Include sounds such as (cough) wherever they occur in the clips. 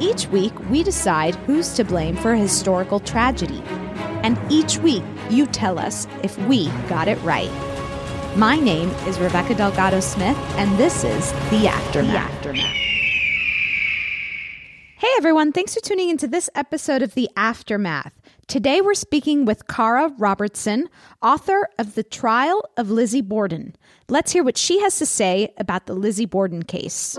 Each week, we decide who's to blame for a historical tragedy. And each week, you tell us if we got it right. My name is Rebecca Delgado Smith, and this is The Aftermath. The Aftermath. Hey everyone, thanks for tuning into this episode of The Aftermath. Today we're speaking with Cara Robertson, author of The Trial of Lizzie Borden. Let's hear what she has to say about the Lizzie Borden case.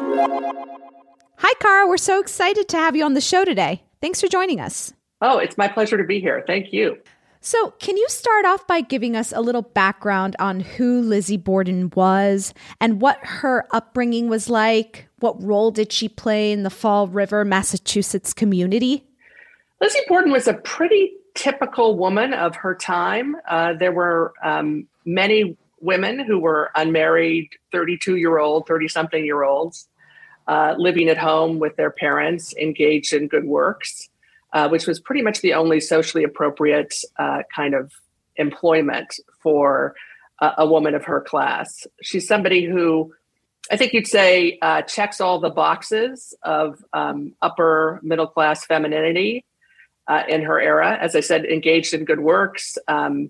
Hi, Cara. We're so excited to have you on the show today. Thanks for joining us. Oh, it's my pleasure to be here. Thank you. So, can you start off by giving us a little background on who Lizzie Borden was and what her upbringing was like? What role did she play in the Fall River, Massachusetts community? Lizzie Borden was a pretty typical woman of her time. Uh, there were um, many women who were unmarried, 32 year old, 30 something year olds, uh, living at home with their parents, engaged in good works, uh, which was pretty much the only socially appropriate uh, kind of employment for a woman of her class. She's somebody who I think you'd say uh, checks all the boxes of um, upper middle class femininity uh, in her era. As I said, engaged in good works, um,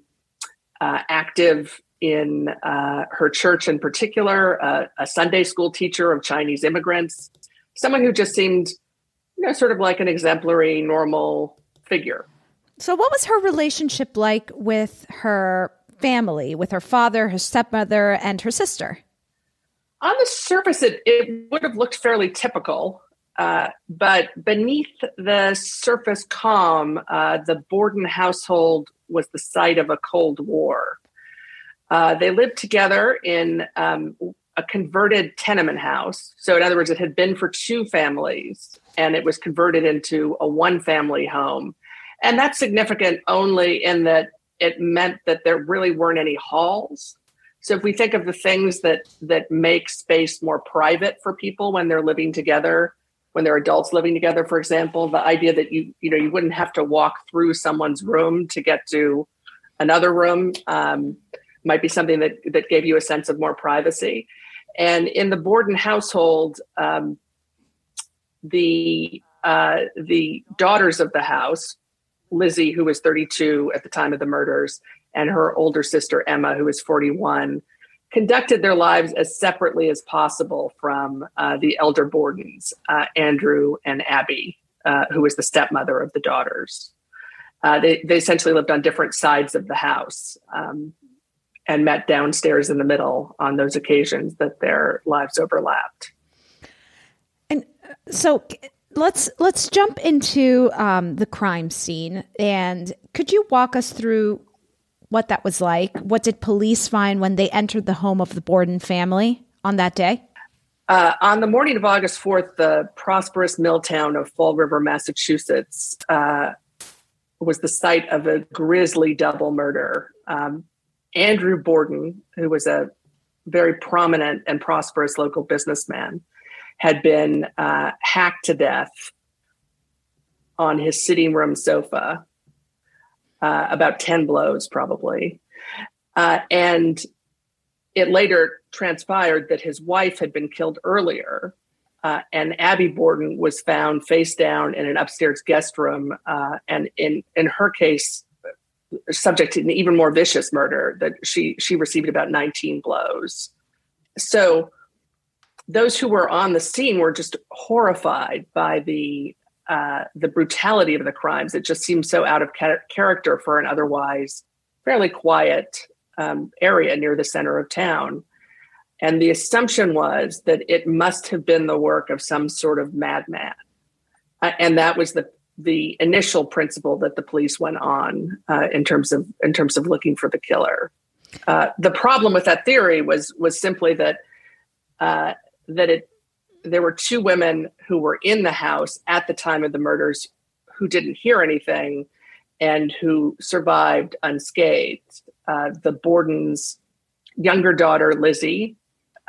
uh, active in uh, her church in particular, uh, a Sunday school teacher of Chinese immigrants, someone who just seemed, you know, sort of like an exemplary, normal figure. So, what was her relationship like with her family, with her father, her stepmother, and her sister? On the surface, it, it would have looked fairly typical. Uh, but beneath the surface calm, uh, the Borden household was the site of a Cold War. Uh, they lived together in um, a converted tenement house. So, in other words, it had been for two families and it was converted into a one family home. And that's significant only in that it meant that there really weren't any halls. So if we think of the things that that make space more private for people when they're living together, when they're adults living together, for example, the idea that you you know you wouldn't have to walk through someone's room to get to another room um, might be something that that gave you a sense of more privacy. And in the Borden household, um, the uh, the daughters of the house, Lizzie, who was 32 at the time of the murders, and her older sister Emma, who was 41, conducted their lives as separately as possible from uh, the elder Bordens, uh, Andrew and Abby, uh, who was the stepmother of the daughters. Uh, they, they essentially lived on different sides of the house um, and met downstairs in the middle on those occasions that their lives overlapped. And So let's let's jump into um, the crime scene, and could you walk us through what that was like? What did police find when they entered the home of the Borden family on that day? Uh, on the morning of August 4th, the prosperous mill town of Fall River, Massachusetts, uh, was the site of a grisly double murder. Um, Andrew Borden, who was a very prominent and prosperous local businessman, had been uh, hacked to death on his sitting room sofa, uh, about 10 blows, probably. Uh, and it later transpired that his wife had been killed earlier. Uh, and Abby Borden was found face down in an upstairs guest room, uh, and in in her case, subject to an even more vicious murder. That she she received about 19 blows. So, those who were on the scene were just horrified by the uh, the brutality of the crimes. It just seemed so out of character for an otherwise fairly quiet um, area near the center of town. And the assumption was that it must have been the work of some sort of madman. Uh, and that was the the initial principle that the police went on uh, in terms of in terms of looking for the killer. Uh, the problem with that theory was was simply that uh, that it there were two women who were in the house at the time of the murders who didn't hear anything and who survived unscathed uh, the Borden's younger daughter, Lizzie,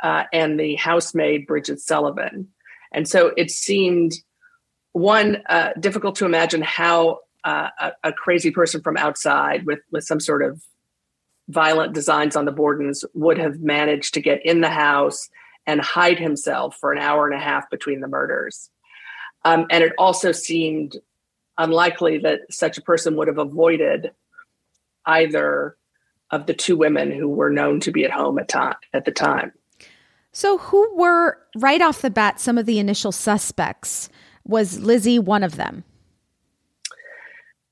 uh, and the housemaid, Bridget Sullivan. And so it seemed, one, uh, difficult to imagine how uh, a, a, crazy person from outside with, with some sort of violent designs on the Bordens would have managed to get in the house and hide himself for an hour and a half between the murders. Um, and it also seemed unlikely that such a person would have avoided either of the two women who were known to be at home at time at the time. So, who were right off the bat some of the initial suspects? Was Lizzie one of them?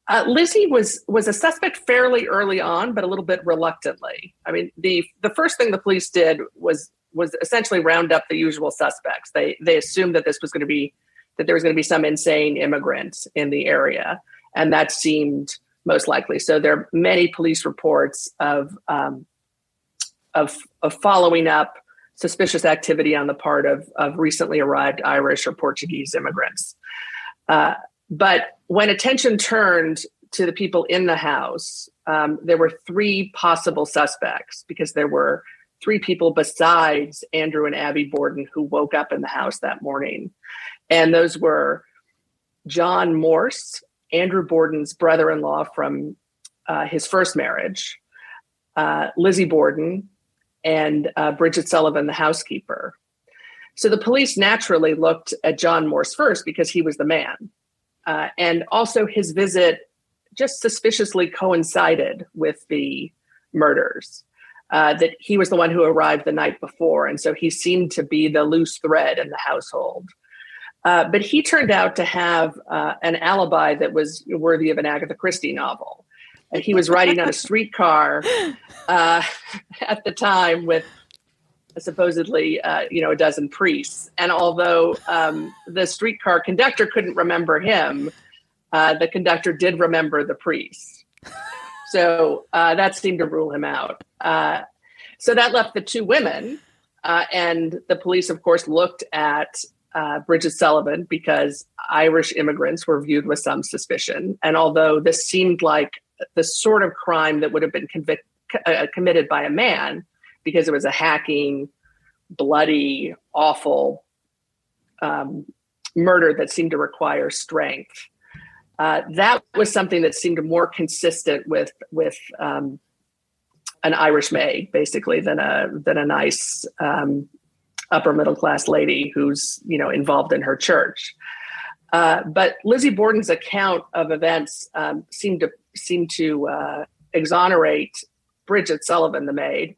Uh, Lizzie was was a suspect fairly early on, but a little bit reluctantly. I mean, the the first thing the police did was was essentially round up the usual suspects. They they assumed that this was going to be that there was going to be some insane immigrant in the area, and that seemed most likely. So there are many police reports of um, of, of following up suspicious activity on the part of, of recently arrived Irish or Portuguese immigrants. Uh, but when attention turned to the people in the house, um, there were three possible suspects because there were three people besides Andrew and Abby Borden who woke up in the house that morning. And those were John Morse, Andrew Borden's brother in law from uh, his first marriage, uh, Lizzie Borden, and uh, Bridget Sullivan, the housekeeper. So the police naturally looked at John Morse first because he was the man. Uh, and also his visit just suspiciously coincided with the murders. Uh, that he was the one who arrived the night before. And so he seemed to be the loose thread in the household. Uh, but he turned out to have uh, an alibi that was worthy of an Agatha Christie novel. And he was riding on a streetcar uh, (laughs) at the time with supposedly, uh, you know, a dozen priests. And although um, the streetcar conductor couldn't remember him, uh, the conductor did remember the priest. So that seemed to rule him out. so that left the two women. and the police, of course, looked at uh, Bridget Sullivan because Irish immigrants were viewed with some suspicion. And although this seemed like the sort of crime that would have been uh, committed by a man, because it was a hacking, bloody, awful um, murder that seemed to require strength. Uh, that was something that seemed more consistent with with um, an Irish maid, basically, than a than a nice um, upper middle class lady who's you know involved in her church. Uh, but Lizzie Borden's account of events um, seemed to seem to uh, exonerate Bridget Sullivan, the maid.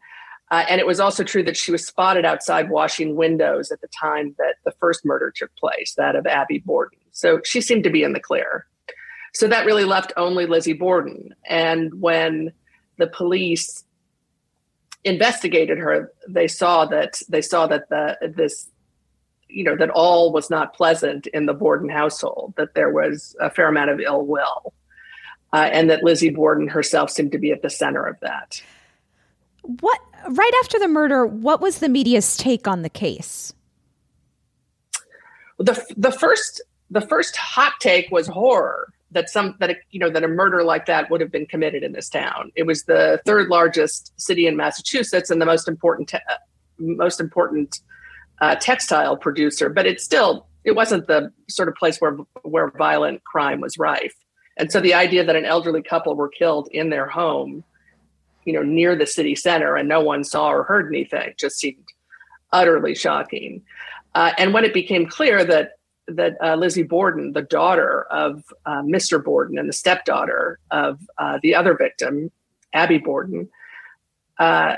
Uh, and it was also true that she was spotted outside washing windows at the time that the first murder took place, that of Abby Borden. So she seemed to be in the clear. So that really left only Lizzie Borden. And when the police investigated her, they saw that they saw that the this you know that all was not pleasant in the Borden household. That there was a fair amount of ill will, uh, and that Lizzie Borden herself seemed to be at the center of that. What right after the murder? What was the media's take on the case? The the first the first hot take was horror that some that a, you know that a murder like that would have been committed in this town. It was the third largest city in Massachusetts and the most important te- most important uh, textile producer, but it still it wasn't the sort of place where where violent crime was rife. And so the idea that an elderly couple were killed in their home, you know, near the city center and no one saw or heard anything just seemed utterly shocking. Uh, and when it became clear that that uh, Lizzie Borden, the daughter of uh, Mr. Borden and the stepdaughter of uh, the other victim, Abby Borden, uh,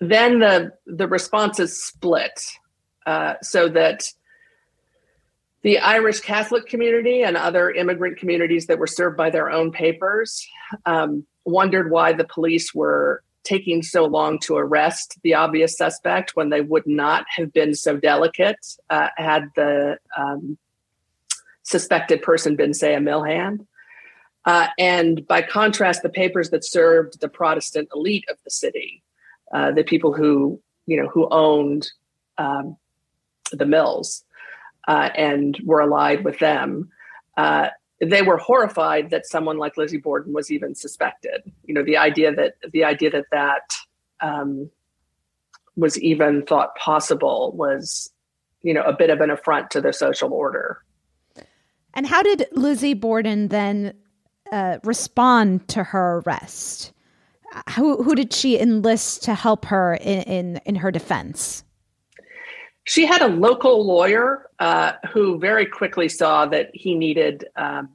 then the the responses split, uh, so that the Irish Catholic community and other immigrant communities that were served by their own papers um, wondered why the police were taking so long to arrest the obvious suspect when they would not have been so delicate uh, had the um, suspected person been, say, a mill hand. Uh, and by contrast, the papers that served the Protestant elite of the city, uh, the people who you know who owned um, the mills uh, and were allied with them, uh, they were horrified that someone like Lizzie Borden was even suspected. You know, the idea that the idea that that um, was even thought possible was, you know, a bit of an affront to the social order. And how did Lizzie Borden then uh, respond to her arrest? Who who did she enlist to help her in in, in her defense? She had a local lawyer uh, who very quickly saw that he needed um,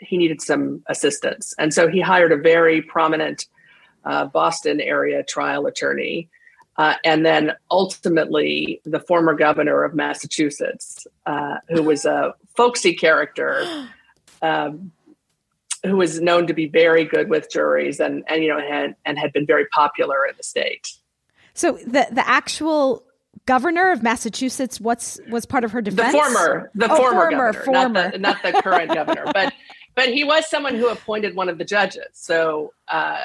he needed some assistance, and so he hired a very prominent uh, Boston area trial attorney, uh, and then ultimately the former governor of Massachusetts, uh, who was a folksy character. (gasps) Um, who was known to be very good with juries and, and you know had and had been very popular in the state. So the the actual governor of Massachusetts. What's was part of her defense? The former, the oh, former, former, governor, former. Not, the, not the current (laughs) governor, but but he was someone who appointed one of the judges. So uh,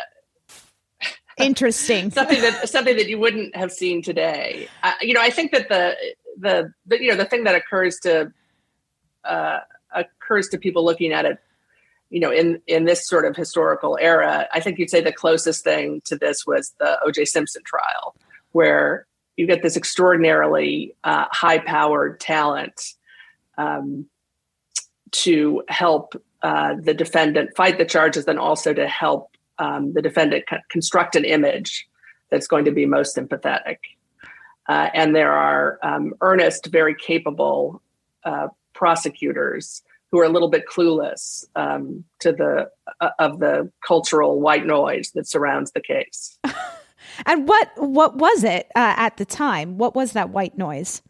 interesting, (laughs) something that something that you wouldn't have seen today. Uh, you know, I think that the, the the you know the thing that occurs to uh, occurs to people looking at it you know, in in this sort of historical era, I think you'd say the closest thing to this was the O.J. Simpson trial, where you get this extraordinarily uh, high powered talent um, to help uh, the defendant fight the charges then also to help um, the defendant co- construct an image that's going to be most sympathetic. Uh, and there are um, earnest, very capable uh, prosecutors who are a little bit clueless um, to the uh, of the cultural white noise that surrounds the case. (laughs) And what what was it uh, at the time? What was that white noise?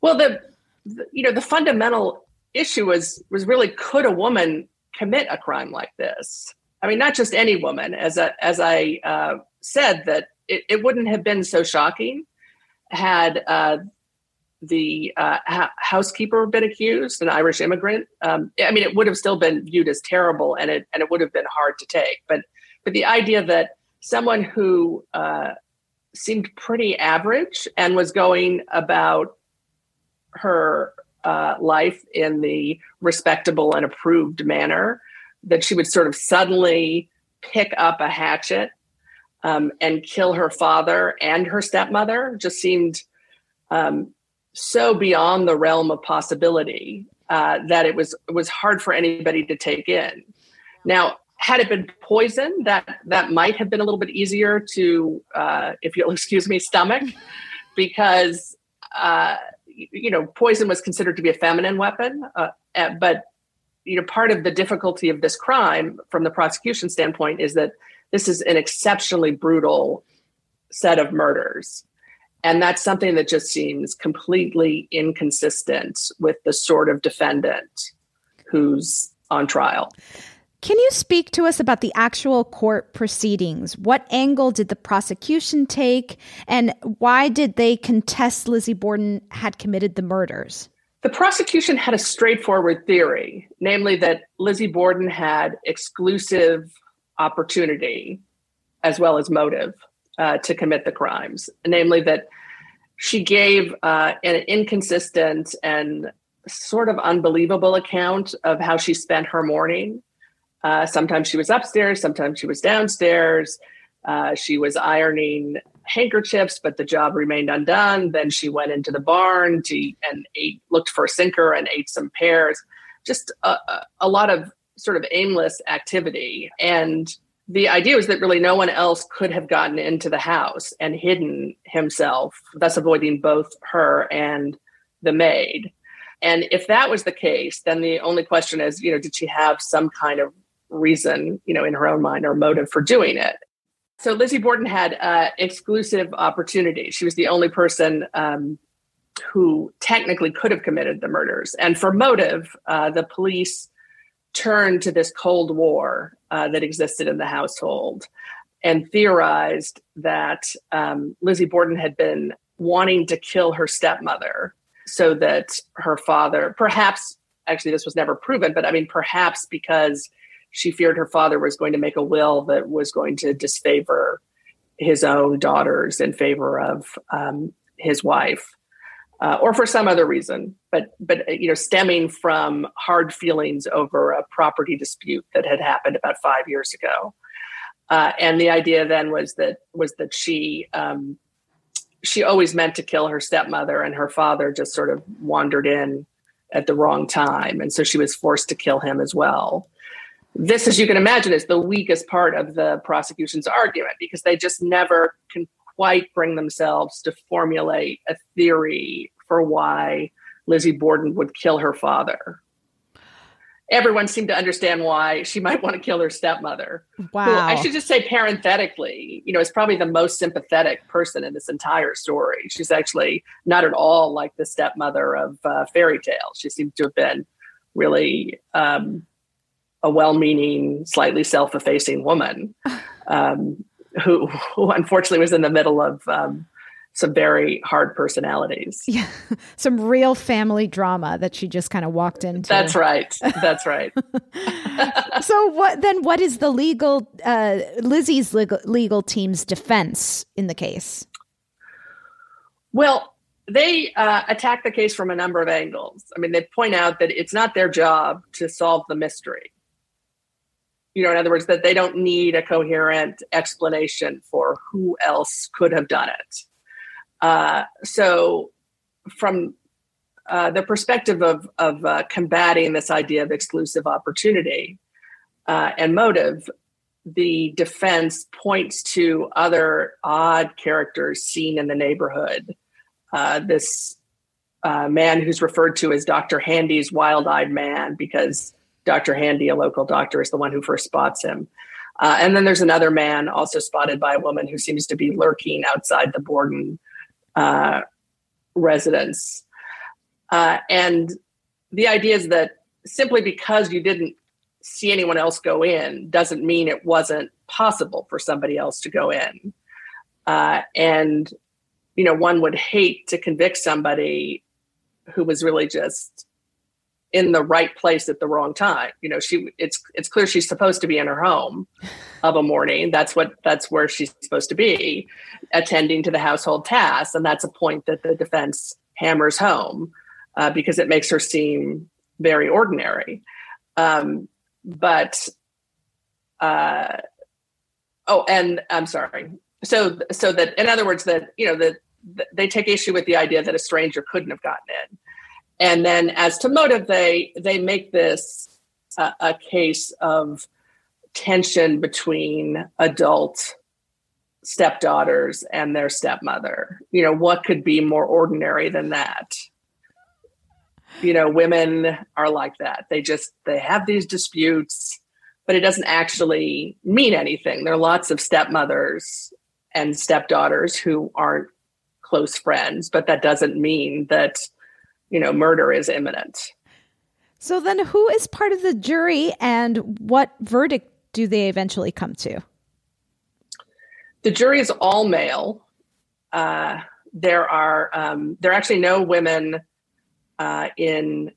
Well, the, the you know the fundamental issue was was really could a woman commit a crime like this? I mean, not just any woman, as I, as I uh, said, that it, it, wouldn't have been so shocking had uh, the uh, ha- housekeeper been accused, an Irish immigrant. Um, I mean, it would have still been viewed as terrible, and it and it would have been hard to take. But but the idea that someone who uh, seemed pretty average and was going about her uh, life in the respectable and approved manner, that she would sort of suddenly pick up a hatchet um, and kill her father and her stepmother just seemed um, so beyond the realm of possibility uh, that it was was hard for anybody to take in. Now, had it been poison, that that might have been a little bit easier to, uh, if you'll (laughs) excuse me, stomach, because uh, you know poison was considered to be a feminine weapon. Uh, but you know, part of the difficulty of this crime, from the prosecution standpoint, is that this is an exceptionally brutal set of murders. And that's something that just seems completely inconsistent with the sort of defendant who's on trial. Can you speak to us about the actual court proceedings? What angle did the prosecution take, and why did they contest Lizzie Borden had committed the murders? The prosecution had a straightforward theory, namely that Lizzie Borden had exclusive opportunity as well as motive uh, to commit the crimes, namely that she gave uh, an inconsistent and sort of unbelievable account of how she spent her morning. Uh, sometimes she was upstairs, sometimes she was downstairs. Uh, she was ironing handkerchiefs, but the job remained undone. Then she went into the barn to, and ate, looked for a sinker and ate some pears. Just a, a lot of sort of aimless activity. And the idea was that really no one else could have gotten into the house and hidden himself, thus avoiding both her and the maid. And if that was the case, then the only question is, you know, did she have some kind of reason, you know, in her own mind or motive for doing it? So Lizzie Borden had uh, exclusive opportunity. She was the only person um, who technically could have committed the murders. And for motive, uh, the police turned to this Cold War uh, that existed in the household and theorized that um, Lizzie Borden had been wanting to kill her stepmother so that her father, perhaps, actually, this was never proven, but I mean, perhaps because she feared her father was going to make a will that was going to disfavor his own daughters in favor of um, his wife. Uh, or for some other reason, but but you know, stemming from hard feelings over a property dispute that had happened about five years ago, uh, and the idea then was that was that she um, she always meant to kill her stepmother, and her father just sort of wandered in at the wrong time, and so she was forced to kill him as well this, as you can imagine, is the weakest part of the prosecution's argument because they just never can quite bring themselves to formulate a theory for why Lizzie Borden would kill her father. Everyone seemed to understand why she might want to kill her stepmother. Wow. I should just say parenthetically, you know, is probably the most sympathetic person in this entire story. She's actually not at all like the stepmother of uh, fairy tale. She seems to have been really um, a well-meaning, slightly self-effacing woman (sighs) um, who, who, unfortunately was in the middle of um, some very hard personalities. Yeah, (laughs) some real family drama that she just kind of walked into. That's right. (laughs) That's right. (laughs) so what then? What is the legal uh, Lizzie's legal, legal team's defense in the case? Well, they uh, attack the case from a number of angles. I mean, they point out that it's not their job to solve the mystery you know in other words that they don't need a coherent explanation for who else could have done it. Uh, so from uh, the perspective of, of uh, combating this idea of exclusive opportunity uh, and motive the defense points to other odd characters seen in the neighborhood. Uh, this uh, man who's referred to as dr handy's wild-eyed man because Dr. Handy, a local doctor, is the one who first spots him. Uh, and then there's another man also spotted by a woman who seems to be lurking outside the Borden uh, residence. Uh, and the idea is that simply because you didn't see anyone else go in doesn't mean it wasn't possible for somebody else to go in. Uh, and, you know, one would hate to convict somebody who was really just in the right place at the wrong time. You know, she it's it's clear she's supposed to be in her home of a morning. That's what that's where she's supposed to be, attending to the household tasks, and that's a point that the defense hammers home uh, because it makes her seem very ordinary. Um, but uh, oh, and I'm sorry. So so that in other words, that you know that they take issue with the idea that a stranger couldn't have gotten in and then as to motive, they they make this uh, a case of tension between adult stepdaughters and their stepmother. You know, what could be more ordinary than that? You know, women are like that. They just they have these disputes, but it doesn't actually mean anything. There are lots of stepmothers and stepdaughters who aren't close friends, but that doesn't mean that you know, murder is imminent. So then, who is part of the jury, and what verdict do they eventually come to? The jury is all male. Uh, there are um, there are actually no women uh, in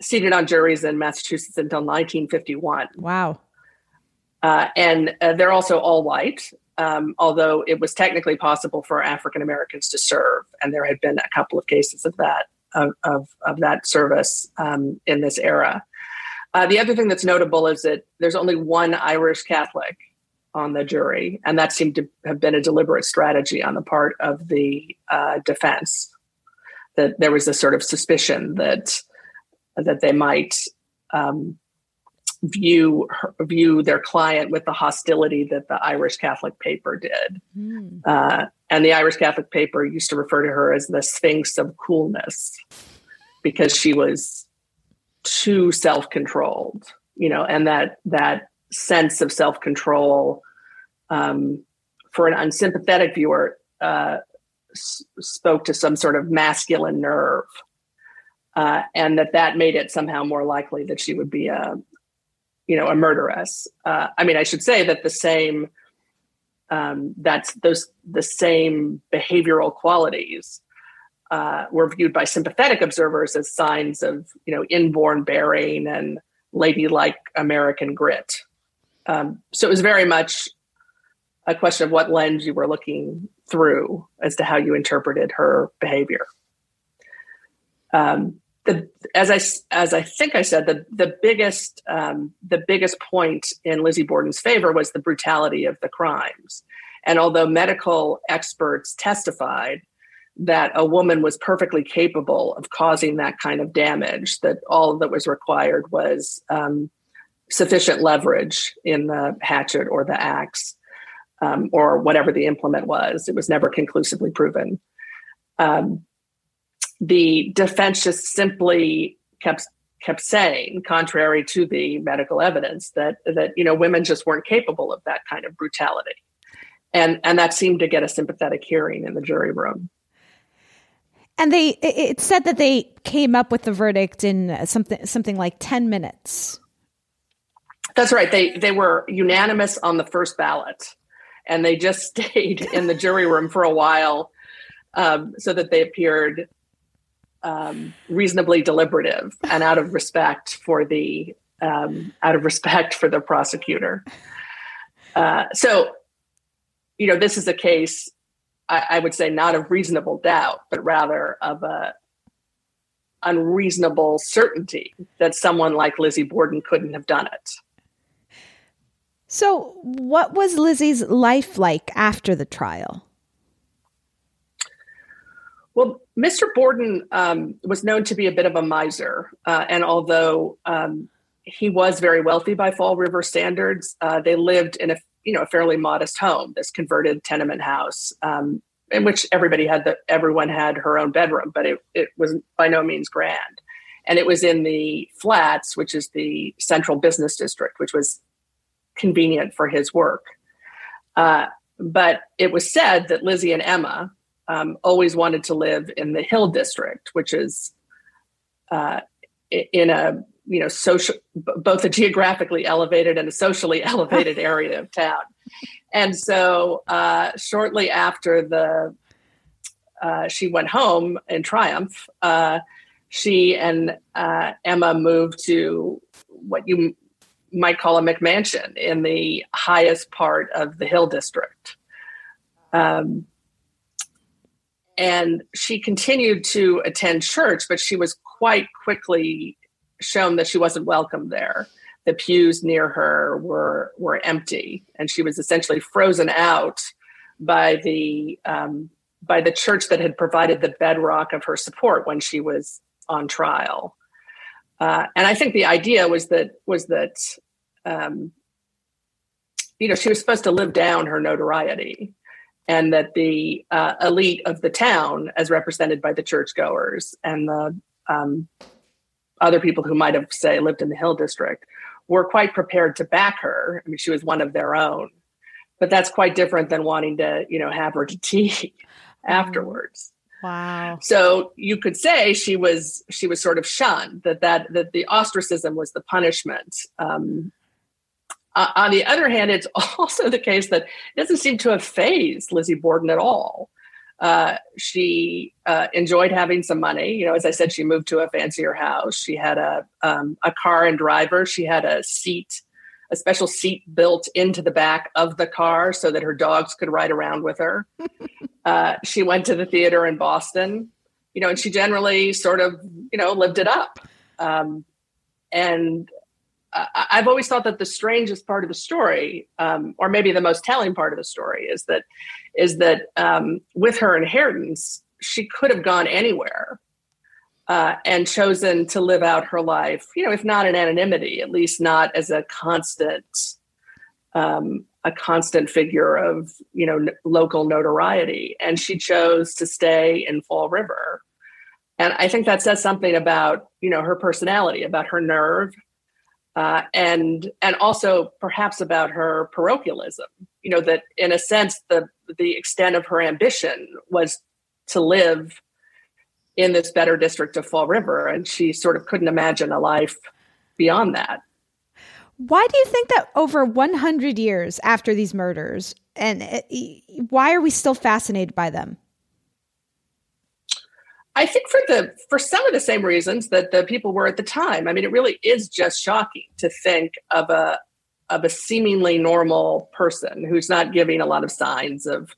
seated on juries in Massachusetts until 1951. Wow. Uh, and uh, they're also all white, um, although it was technically possible for African Americans to serve, and there had been a couple of cases of that of of, that service um, in this era. Uh, the other thing that's notable is that there's only one Irish Catholic on the jury, and that seemed to have been a deliberate strategy on the part of the uh, defense. That there was a sort of suspicion that that they might um, view view their client with the hostility that the Irish Catholic paper did. Mm. Uh, and the Irish Catholic paper used to refer to her as the Sphinx of coolness because she was too self controlled, you know, and that that sense of self control um, for an unsympathetic viewer uh, s- spoke to some sort of masculine nerve. Uh, and that that made it somehow more likely that she would be a you know, a murderess. Uh, I mean, I should say that the same um, that's those the same behavioral qualities uh, were viewed by sympathetic observers as signs of you know inborn bearing and ladylike American grit. Um, so it was very much a question of what lens you were looking through as to how you interpreted her behavior. Um, the as I as I think I said the the biggest um, the biggest point in Lizzie Borden's favor was the brutality of the crimes, and although medical experts testified that a woman was perfectly capable of causing that kind of damage, that all that was required was um, sufficient leverage in the hatchet or the axe um, or whatever the implement was, it was never conclusively proven. Um, the defense just simply kept kept saying, contrary to the medical evidence, that that you know women just weren't capable of that kind of brutality, and and that seemed to get a sympathetic hearing in the jury room. And they it said that they came up with the verdict in something something like ten minutes. That's right. They they were unanimous on the first ballot, and they just (laughs) stayed in the jury room for a while, um, so that they appeared um, reasonably deliberative and out of respect for the um, out of respect for the prosecutor. Uh, so, you know, this is a case I, I, would say not of reasonable doubt, but rather of a unreasonable certainty that someone like Lizzie Borden couldn't have done it. So, what was Lizzie's life like after the trial? Well, Mr. Borden um, was known to be a bit of a miser, uh, and although um, he was very wealthy by Fall River standards, uh, they lived in a you know a fairly modest home, this converted tenement house, um, in which everybody had the everyone had her own bedroom, but it it was by no means grand, and it was in the flats, which is the central business district, which was convenient for his work. Uh, but it was said that Lizzie and Emma, um, always wanted to live in the Hill District, which is uh, in a you know social both a geographically elevated and a socially (laughs) elevated area of town. And so uh, shortly after the uh, she went home in triumph, uh, she and uh, Emma moved to what you might call a McMansion in the highest part of the Hill District. Um, and she continued to attend church, but she was quite quickly shown that she wasn't welcome there. The pews near her were were empty, and she was essentially frozen out by the um, by the church that had provided the bedrock of her support when she was on trial. Uh, and I think the idea was that was that um, you know she was supposed to live down her notoriety and that the uh, elite of the town, as represented by the churchgoers and the um, other people who might have, say, lived in the Hill District, were quite prepared to back her. I mean, she was one of their own, but that's quite different than wanting to, you know, have her to (laughs) tea mm-hmm. afterwards. Wow. So you could say she was she was sort of shunned that that that the ostracism was the punishment. Um, uh, on the other hand, it's (laughs) also the case that it doesn't seem to have phased Lizzie Borden at all. Uh, she uh, enjoyed having some money. You know, as I said, she moved to a fancier house. She had a um, a car and driver. She had a seat, a special seat built into the back of the car so that her dogs could ride around with her. (laughs) uh, she went to the theater in Boston. You know, and she generally sort of you know lived it up. Um, and I've always thought that the strangest part of the story, um, or maybe the most telling part of the story, is that is that um, with her inheritance, she could have gone anywhere uh, and chosen to live out her life. You know, if not in anonymity, at least not as a constant um, a constant figure of you know n- local notoriety. And she chose to stay in Fall River, and I think that says something about you know her personality, about her nerve uh, and and also perhaps about her parochialism. You know that in a sense the the extent of her ambition was to live in this better district of Fall River, and she sort of couldn't imagine a life beyond that. Why do you think that over 100 years after these murders, and uh, why are we still fascinated by them? I think for the for some of the same reasons that the people were at the time. I mean, it really is just shocking to think of a of a seemingly normal person who's not giving a lot of signs of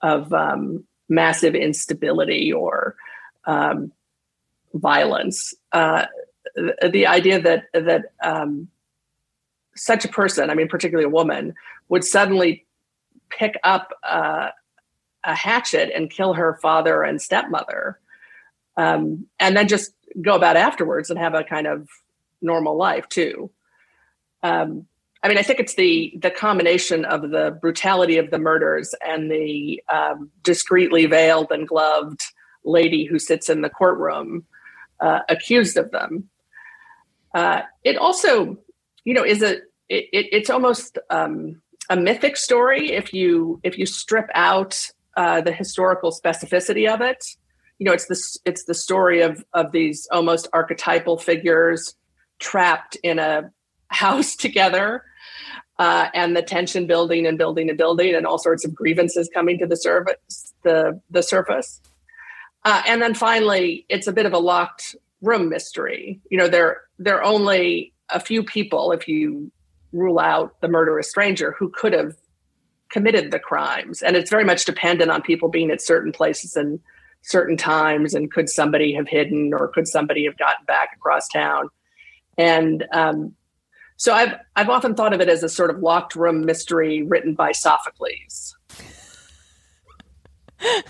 of um, massive instability or um, violence. Uh, the, the, idea that that um, such a person, I mean, particularly a woman, would suddenly pick up uh, a hatchet and kill her father and stepmother um, and then just go about afterwards and have a kind of normal life too. Um, I mean, I think it's the the combination of the brutality of the murders and the um, discreetly veiled and gloved lady who sits in the courtroom uh, accused of them. Uh, it also, you know, is a it, it, it's almost um, a mythic story if you if you strip out uh, the historical specificity of it you know it's this it's the story of of these almost archetypal figures trapped in a house (laughs) together uh, and the tension building and building and building and all sorts of grievances coming to the surface the the surface. Uh, and then finally it's a bit of a locked room mystery. You know there there are only a few people if you rule out the murderous stranger who could have committed the crimes. And it's very much dependent on people being at certain places and certain times and could somebody have hidden or could somebody have gotten back across town. And um, so i've i've often thought of it as a sort of locked room mystery written by sophocles. (laughs)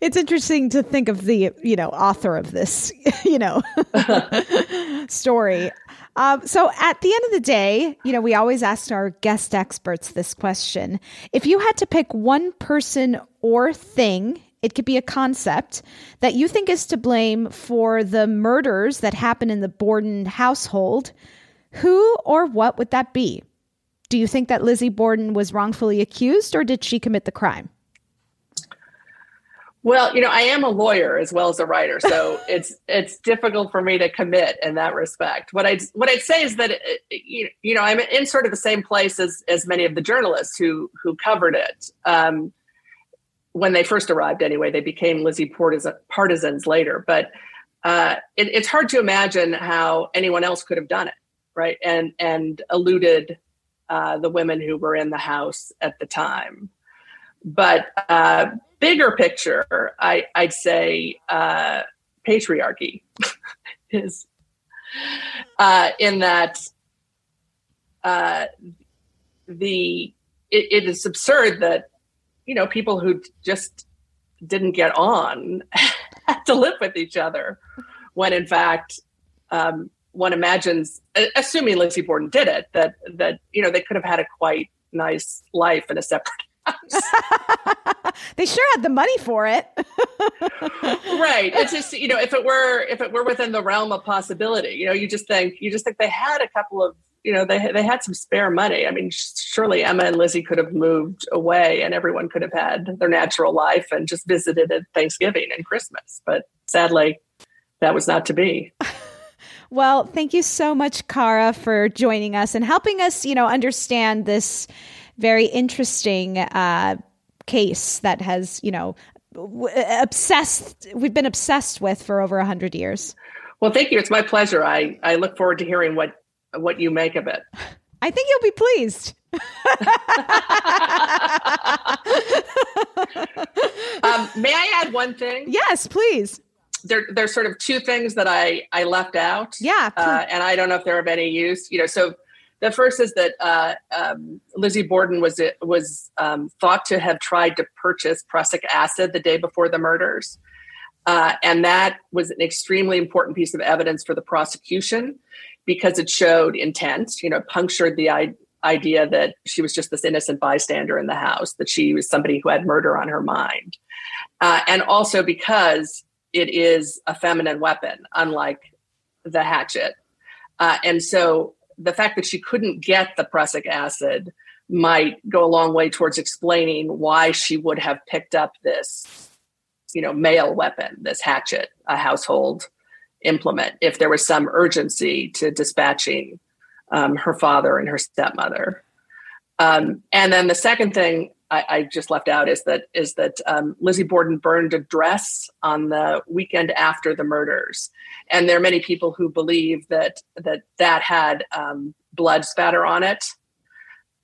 It's interesting to think of the you know author of this (laughs) you know (laughs) story. Um, so at the end of the day you know we always ask our guest experts this question. If you had to pick one person or thing it could be a concept that you think is to blame for the murders that happen in the Borden household. Who or what would that be? Do you think that Lizzie Borden was wrongfully accused or did she commit the crime? Well, you know, I am a lawyer as well as a writer, so (laughs) it's it's difficult for me to commit in that respect. What I what I'd say is that it, you know I'm in sort of the same place as as many of the journalists who who covered it. Um, when they first arrived anyway they became lizzie partisans later. But uh, it, it's hard to imagine how anyone else could have done it right? And and eluded uh, the women who were in the house at the time. But uh, bigger picture I, i'd say uh, patriarchy (laughs) is uh, in that uh, the it, it is absurd that you know, people who just didn't get on had (laughs) to live with each other when in fact um, one imagines assuming Lizzie Borden did it that that you know they could have had a quite nice life in a separate (laughs) house. (laughs) they sure had the money for it. right. It's just you know if it were if it were within the realm of possibility, you know, you just think you just think they had a couple of you know, they they had some spare money. I mean, surely Emma and Lizzie could have moved away, and everyone could have had their natural life and just visited at Thanksgiving and Christmas. But sadly, that was not to be. (laughs) well, thank you so much, Cara, for joining us and helping us, you know, understand this very interesting uh, case that has, you know, obsessed. We've been obsessed with for over a hundred years. Well, thank you. It's my pleasure. I, I look forward to hearing what what you make of it. I think you'll be pleased. (laughs) um, may I add one thing? Yes, please. There, there's sort of two things that I I left out. Yeah, uh, and I don't know if they're of any use. You know, so the first is that uh, um, Lizzie Borden was was um, thought to have tried to purchase prussic acid the day before the murders, uh, and that was an extremely important piece of evidence for the prosecution because it showed intent. You know, punctured the I- idea that she was just this innocent bystander in the house, that she was somebody who had murder on her mind, uh, and also because it is a feminine weapon, unlike the hatchet. Uh, and so the fact that she couldn't get the prussic acid might go a long way towards explaining why she would have picked up this, you know, male weapon, this hatchet, a household implement, if there was some urgency to dispatching um, her father and her stepmother. Um, and then the second thing I, I, just left out is that is that um, Lizzie Borden burned a dress on the weekend after the murders, and there are many people who believe that that that had um, blood spatter on it.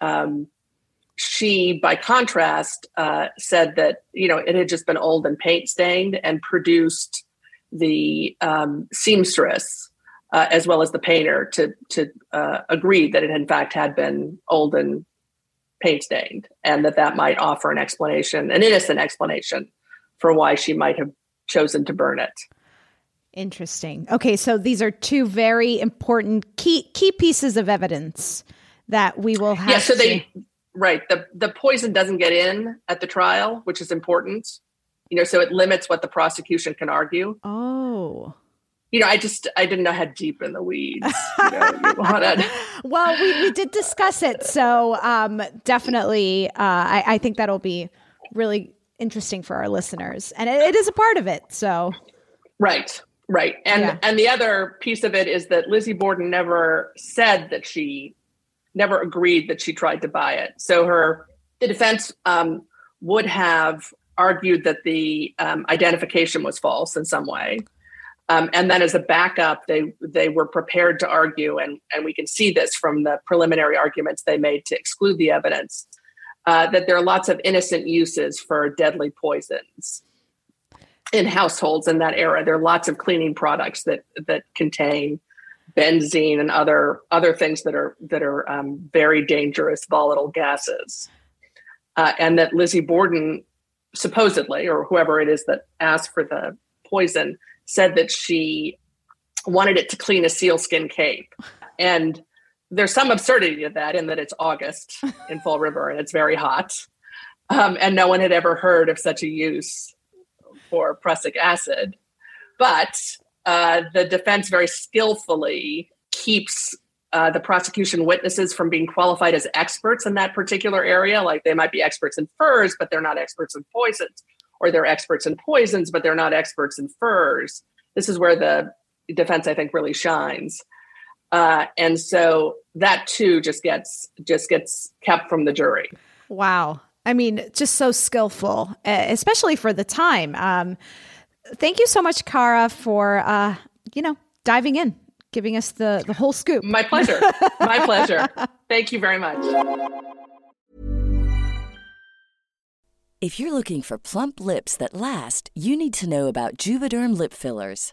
Um, she, by contrast, uh, said that you know it had just been old and paint stained and produced the um, seamstress uh, as well as the painter to to uh, agree that it in fact had been old and paint stained, and that that might offer an explanation, an innocent explanation, for why she might have chosen to burn it. Interesting. Okay, so these are two very important key key pieces of evidence that we will have. Yeah, so to- they right the the poison doesn't get in at the trial, which is important. You know, so it limits what the prosecution can argue. Oh. You know, I just I didn't know how deep in the weeds. You know, (laughs) well, we, we did discuss it, so um, definitely, uh, I, I think that'll be really interesting for our listeners, and it, it is a part of it. So, right, Right. And yeah. and the other piece of it is that Lizzie Borden never said that she never agreed that she tried to buy it. So her the defense um, would have argued that the um, identification was false in some way. Um, and then as a backup, they they were prepared to argue, and, and we can see this from the preliminary arguments they made to exclude the evidence, uh, that there are lots of innocent uses for deadly poisons in households in that era. There are lots of cleaning products that that contain benzene and other other things that are that are um, very dangerous volatile gases, uh, and that Lizzie Borden supposedly, or whoever it is that asked for the poison, said that she wanted it to clean a sealskin cape, and there's some absurdity to that in that it's August in Fall River and it's very hot. Um, and no one had ever heard of such a use for prussic acid. But uh, the defense very skillfully keeps uh, the prosecution witnesses from being qualified as experts in that particular area. Like they might be experts in furs, but they're not experts in poisons, or they're experts in poisons, but they're not experts in furs. This is where the defense, I think, really shines. Uh, and so that too just gets just gets kept from the jury. Wow. I mean, just so skillful, especially for the time. Um, thank you so much, Cara, for uh, you know diving in, giving us the the whole scoop. My pleasure. My pleasure. Thank you very much. If you're looking for plump lips that last, you need to know about Juvederm lip fillers.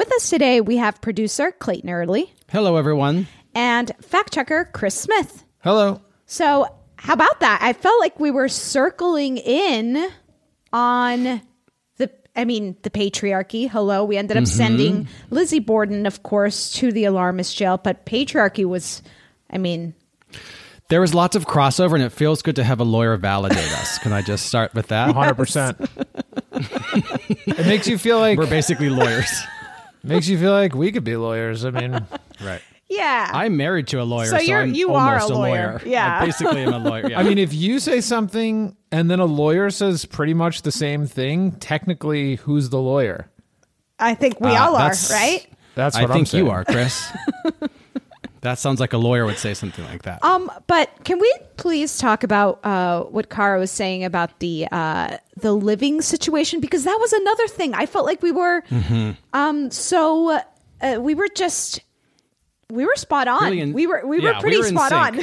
With us today, we have producer Clayton Early Hello, everyone. and fact checker Chris Smith. Hello. So, how about that? I felt like we were circling in on the, I mean, the patriarchy. Hello. We ended up Mhm. sending Lizzie Borden, of course, to the alarmist jail, but patriarchy was, I mean, There was lots of crossover, and it feels good to have a lawyer validate us. Can I just start with that? (laughs) 100%. (laughs) it makes you feel like We're basically lawyers. (laughs) makes you feel like we could be lawyers. I mean, (laughs) right. yeah. I'm married to a lawyer, So so, you're- I'm you are a almost lawyer. Yeah. I basically am a lawyer. (laughs) Yeah. I mean, if you say something and then a lawyer says pretty much the same thing, technically, who's the lawyer? I think we Uh, all are, right? That's I what I'm think you are, Chris. (laughs) that sounds like a lawyer would say something like that. Um, but can we please talk about uh, what Cara was saying about the uh, the living situation? Because that was another thing. I felt like we were Mhm. um, so uh, we were just we were spot on. Really in- we were we yeah, were we pretty were spot on.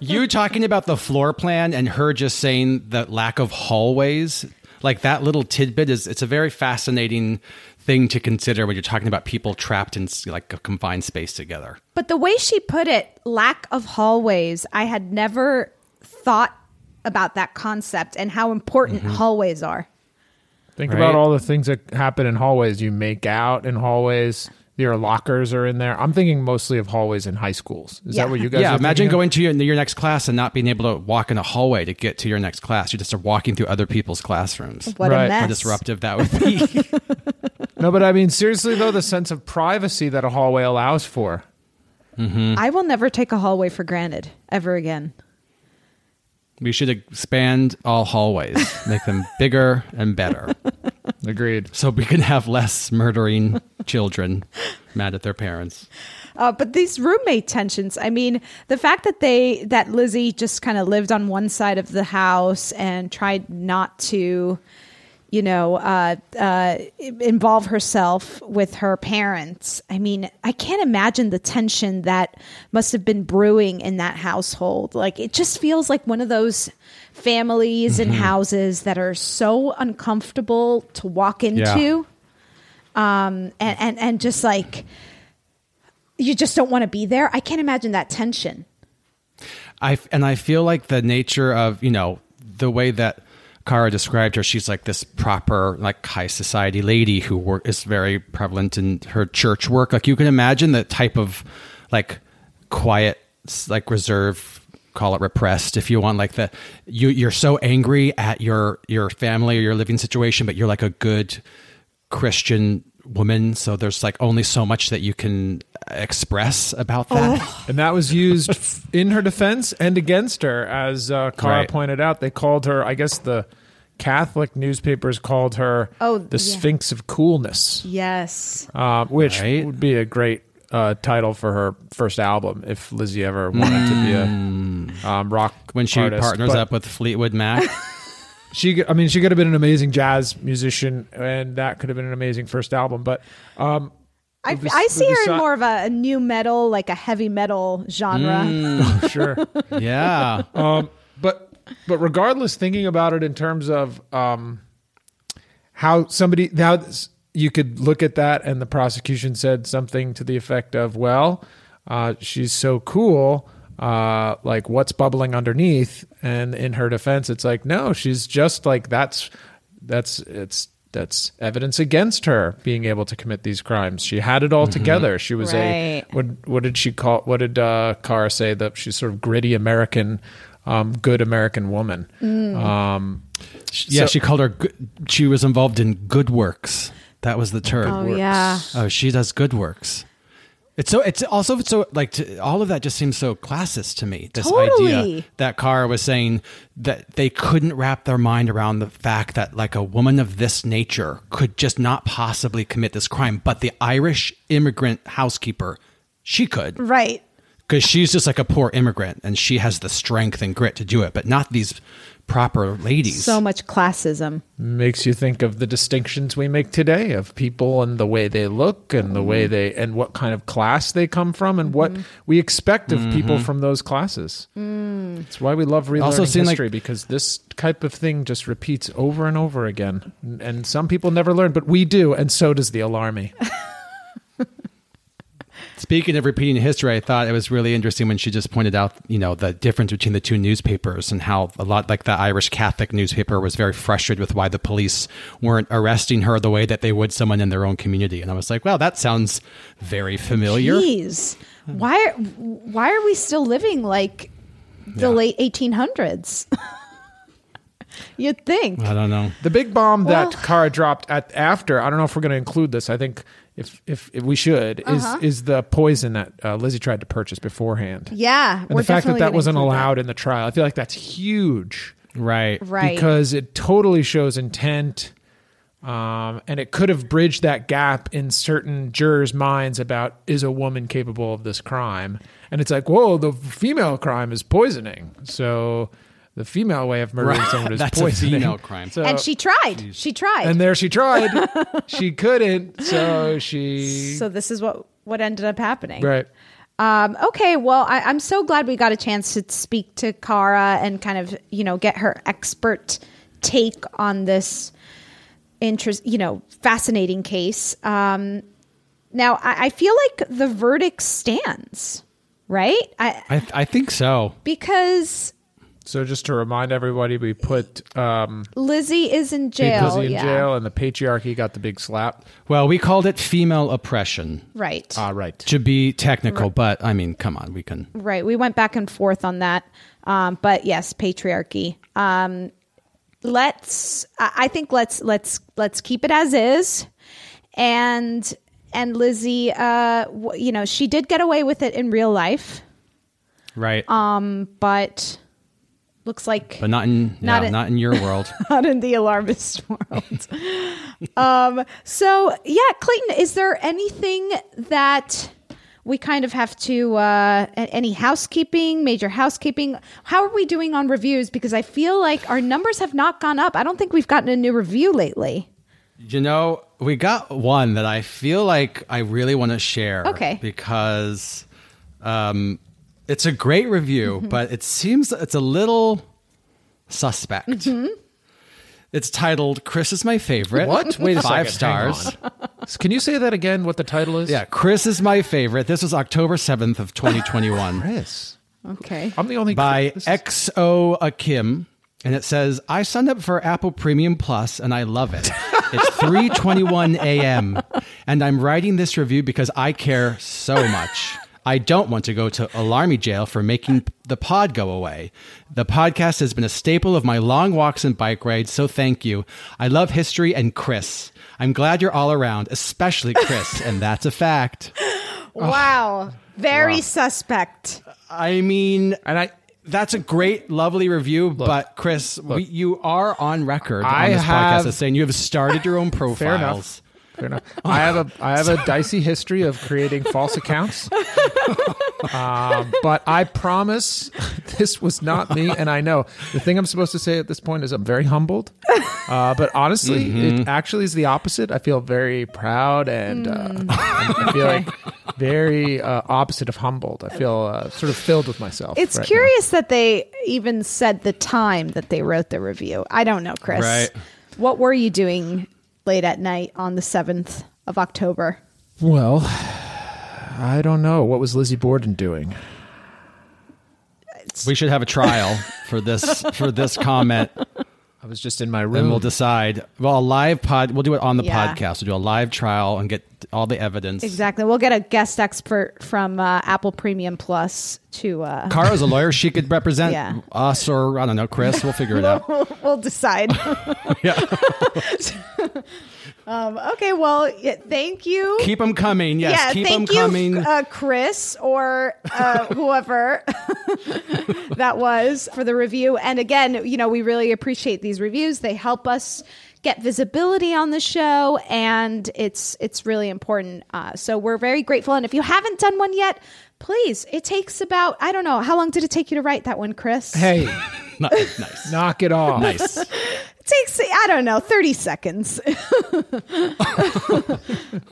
(laughs) you talking about the floor plan and her just saying the lack of hallways like that little tidbit is it's a very fascinating thing to consider when you're talking about people trapped in like a confined space together but the way she put it, lack of hallways, I had never thought about that concept and how important Mm-hmm. hallways are. Think Right. about all the things that happen in hallways. You make out in hallways. Your lockers are in there. I'm thinking mostly of hallways in high schools. Is Yeah. that what you guys? yeah are imagine thinking of? going to your, your next class and not being able to walk in a hallway to get to your next class you just are walking through other people's classrooms What Right. a how disruptive that would be (laughs) No, but I mean seriously though, the sense of privacy that a hallway allows for. I will never take a hallway for granted ever again. we should expand all hallways make them (laughs) bigger and better Agreed. so we can have less murdering children mad at their parents. Uh, but these roommate tensions, I mean, the fact that they that Lizzie just kind of lived on one side of the house and tried not to, you know, uh, uh, involve herself with her parents. I mean, I can't imagine the tension that must have been brewing in that household. Like, it just feels like one of those families and houses that are so uncomfortable to walk into. Um, and, and, and just like, you just don't want to be there. I can't imagine that tension. I and I feel like the nature of you know the way that Cara described her, she's like this proper like high society lady who work is very prevalent in her church work. Like you can imagine the type of like quiet, like reserve, call it repressed if you want. Like the you you're so angry at your your family or your living situation, but you're like a good Christian woman, so there's like only so much that you can express about that. Oh. (laughs) And that was used in her defense and against her. As uh, Cara Right. pointed out, they called her, I guess the Catholic newspapers called her Oh, the yeah. Sphinx of Coolness, Yes. uh, which Right. would be a great uh, title for her first album if Lizzie ever wanted to be a um, rock When she artist. partners But up with Fleetwood Mac. (laughs) She, I mean, she could have been an amazing jazz musician, and that could have been an amazing first album. But um, I, the- I see the her in more of a, a nu metal, like a heavy metal genre. Mm, (laughs) sure. yeah. um, but but regardless, thinking about it in terms of um, how somebody now you could look at that, and the prosecution said something to the effect of, "Well, uh, she's so cool." Uh, like what's bubbling underneath and in her defense it's like no she's just like that's that's it's that's evidence against her being able to commit these crimes she had it all together she was a what what did she call what did uh Carr say that she's sort of gritty American um good American woman um Yeah, so- she called her. Good, she was involved in good works. That was the term. Oh, yeah. Oh, she does good works. It's so. It's also so like to, all of that just seems so classist to me. This Totally. idea that Cara was saying that they couldn't wrap their mind around the fact that like a woman of this nature could just not possibly commit this crime, but the Irish immigrant housekeeper, she could Right. because she's just like a poor immigrant and she has the strength and grit to do it, but not these proper ladies. So much classism. makes you think of the distinctions we make today of people and the way they look and the Mm-hmm. way they and what kind of class they come from and what we expect of people Mm-hmm. from those classes. That's why we love relearning Also seem like- history because this type of thing just repeats over and over again. And some people never learn, but we do, and so does the alarmy. (laughs) Speaking of repeating history, I thought it was really interesting when she just pointed out, you know, the difference between the two newspapers and how a lot like the Irish Catholic newspaper was very frustrated with why the police weren't arresting her the way that they would someone in their own community. And I was like, well, that sounds very familiar. Jeez. Why are, why are we still living like the Yeah. late 1800s? (laughs) You'd think. I don't know. The big bomb Well- that Cara dropped at after, I don't know if we're going to include this. I think if if, if we should is Uh-huh. is the poison that uh, Lizzie tried to purchase beforehand. Yeah. and the fact that that wasn't include allowed in the trial, I feel like that's huge. Right. Right. Because it totally shows intent. Um, and it could have bridged that gap in certain jurors' minds about is a woman capable of this crime? And it's like, whoa, the female crime is poisoning. So the female way of murdering Right. someone is (laughs) That's a poisoning. female crime. So, and she tried. She tried. and there she tried. (laughs) she couldn't. So she. so this is what what ended up happening. right. Um, okay, well, I, I'm so glad we got a chance to speak to Cara and kind of, you know, get her expert take on this interest, you know, fascinating case. Um, now, I, I feel like the verdict stands, right? I, I, I think so. because So just to remind everybody, we put um, Lizzie is in jail. Lizzie in yeah. jail, and the patriarchy got the big slap. Well, we called it female oppression Right. Ah, right. to be technical, but I mean, come on, we can. Right. We went back and forth on that. Um, but yes, patriarchy. Um, let's I I think let's let's let's keep it as is. And and Lizzie uh w- you know, she did get away with it in real life. Right. Um but looks like but not in not yeah, in- not in your world. (laughs) not in the alarmist (laughs) world. um, so yeah, Clayton, is there anything that we kind of have to uh, any housekeeping, major housekeeping? How are we doing on reviews? Because I feel like our numbers have not gone up. I don't think we've gotten a new review lately. You know, we got one that I feel like I really want to share. Okay. Because um, it's a great review, Mm-hmm. but it seems it's a little suspect. Mm-hmm. It's titled "Chris is my favorite." What? Wait a Five second, hang stars. Can you say that again? What the title is? Yeah, Chris is my favorite. This was October seventh of twenty twenty one. (laughs) Chris. Okay. I'm the only by this is- XO Akim, and it says, "I signed up for Apple Premium Plus, and I love it. It's (laughs) 3:21 a.m. and I'm writing this review because I care so much. I don't want to go to alarmy jail for making the pod go away. The podcast has been a staple of my long walks and bike rides, so thank you. I love history and Chris. I'm glad you're all around, especially Chris, (laughs) and that's a fact. Wow. Very Wow. suspect. I mean, and I that's a great, lovely review, but Chris, we, you are on record I on this have- podcast as saying you have started your own (laughs) profiles. Fair enough. I have a I have a (laughs) dicey history of creating false accounts, uh, (laughs) but I promise this was not me. And I know the thing I'm supposed to say at this point is I'm very humbled. Uh, but honestly, Mhm. it actually is the opposite. I feel very proud and uh, I feel like very uh, opposite of humbled. I feel uh, sort of filled with myself. It's right now. curious that they even said the time that they wrote the review. I don't know, Chris. Right. What were you doing late at night on the 7th of October? Well, I don't know. What was Lizzie Borden doing? We should have a trial for this for this comment. I was just in my Then room. we'll decide. Well, a live pod. We'll do it on the Yeah. podcast. We'll do a live trial and get all the evidence. Exactly. We'll get a guest expert from uh, Apple Premium Plus to. Uh, (laughs) Cara's a lawyer. She could represent Yeah. us or I don't know, Chris. We'll figure it out. we'll, (laughs) we'll decide. (laughs) um, okay. Well, yeah, thank you. Keep them coming. Yes, yeah, keep them thank you, coming. uh, Chris or uh, (laughs) whoever (laughs) that was for the review. And again, you know, we really appreciate these reviews. They help us get visibility on the show, and it's it's really important. Uh, so we're very grateful. And if you haven't done one yet, please. It takes about I don't know how long did it take you to write that one, Chris? Hey, (laughs) nice. Knock it off. Nice. Takes I don't know 30 seconds. (laughs)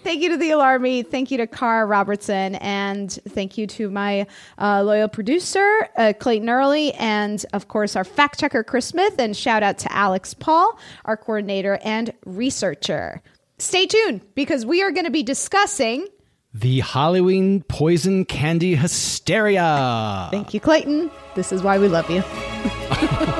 thank you to the Alarmy. Thank you to Cara Robertson, and thank you to my uh, loyal producer uh, Clayton Early, and of course our fact checker Chris Smith. And shout out to Alex Paul, our coordinator and researcher. Stay tuned because we are going to be discussing. The Halloween poison candy hysteria. Thank you, Clayton. This is why we love you. (laughs)